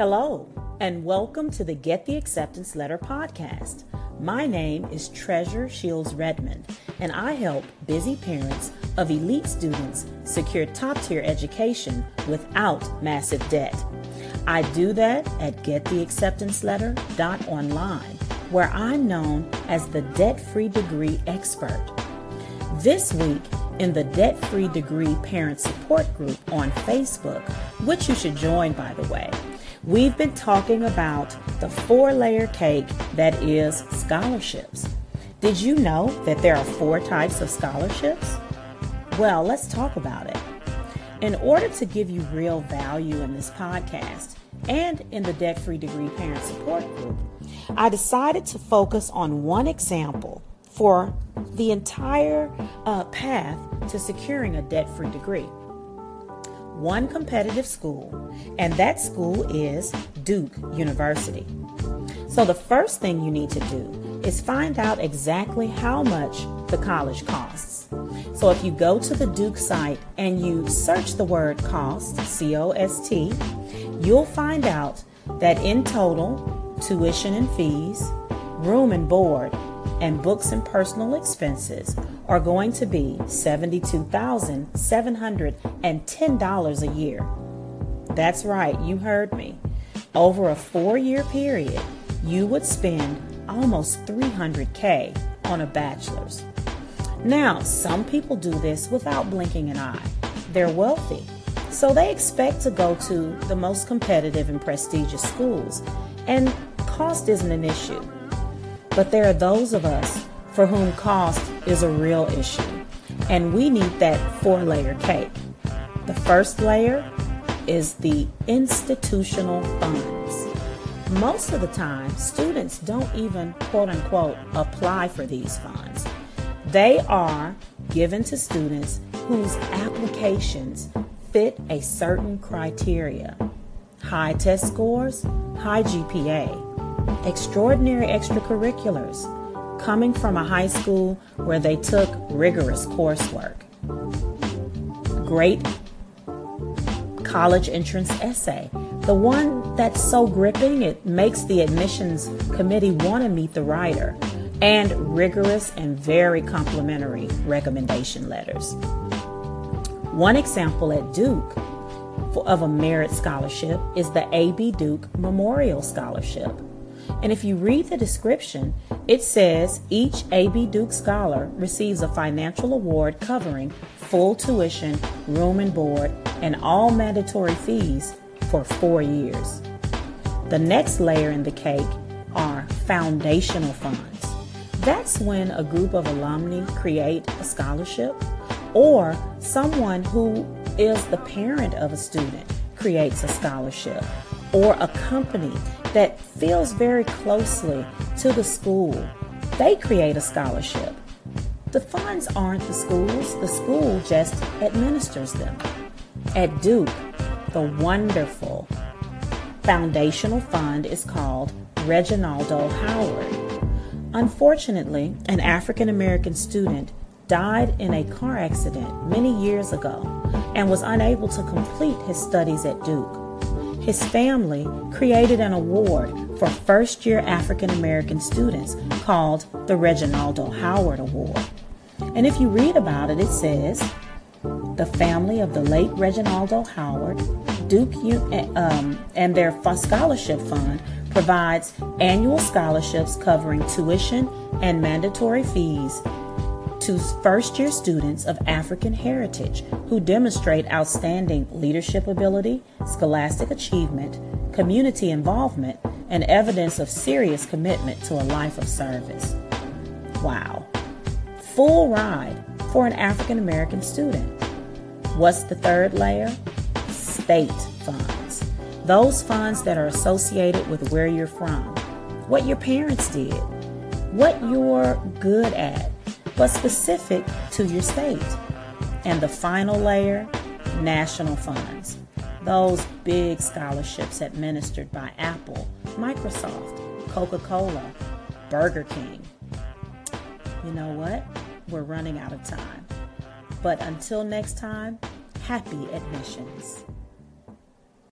Hello, and welcome to the Get the Acceptance Letter podcast. My name is Treasure Shields Redmond, and I help busy parents of elite students secure top tier education without massive debt. I do that at gettheacceptanceletter.online, where I'm known as the debt free degree expert. This week, in the Debt Free Degree Parent Support Group on Facebook, which you should join, by the way, we've been talking about the four layer cake that is scholarships. Did you know that there are four types of scholarships? Well, let's talk about it. In order to give you real value in this podcast and in the Debt Free Degree Parent Support Group, I decided to focus on one example for the entire uh, path to securing a debt free degree. One competitive school, and that school is Duke University. So, the first thing you need to do is find out exactly how much the college costs. So, if you go to the Duke site and you search the word cost, C O S T, you'll find out that in total, tuition and fees, room and board, and books and personal expenses are going to be $72,710 a year. That's right, you heard me. Over a four year period, you would spend almost 300K on a bachelor's. Now, some people do this without blinking an eye. They're wealthy, so they expect to go to the most competitive and prestigious schools, and cost isn't an issue. But there are those of us for whom cost is a real issue, and we need that four layer cake. The first layer is the institutional funds. Most of the time, students don't even quote unquote apply for these funds. They are given to students whose applications fit a certain criteria high test scores, high GPA, extraordinary extracurriculars, coming from a high school where they took rigorous coursework, great college entrance essay, the one that's so gripping it makes the admissions committee want to meet the writer, and rigorous and very complimentary recommendation letters. One example at Duke of a merit scholarship is the A.B. Duke Memorial Scholarship. And if you read the description, it says each A.B. Duke scholar receives a financial award covering full tuition, room and board, and all mandatory fees for four years. The next layer in the cake are foundational funds. That's when a group of alumni create a scholarship or someone who is the parent of a student creates a scholarship or a company that feels very closely to the school, they create a scholarship. The funds aren't the school's, the school just administers them. At Duke, the wonderful foundational fund is called Reginaldo Howard. Unfortunately, an African American student died in a car accident many years ago and was unable to complete his studies at Duke his family created an award for first year African American students called the Reginaldo Howard Award. And if you read about it, it says the family of the late Reginaldo Howard, Duke um, and their scholarship fund provides annual scholarships covering tuition and mandatory fees to first year students of African heritage who demonstrate outstanding leadership ability, scholastic achievement, community involvement, and evidence of serious commitment to a life of service. Wow. Full ride for an African American student. What's the third layer? State funds. Those funds that are associated with where you're from, what your parents did, what you're good at, but specific to your state. And the final layer, national funds. Those big scholarships administered by Apple, Microsoft, Coca Cola, Burger King. You know what? We're running out of time. But until next time, happy admissions.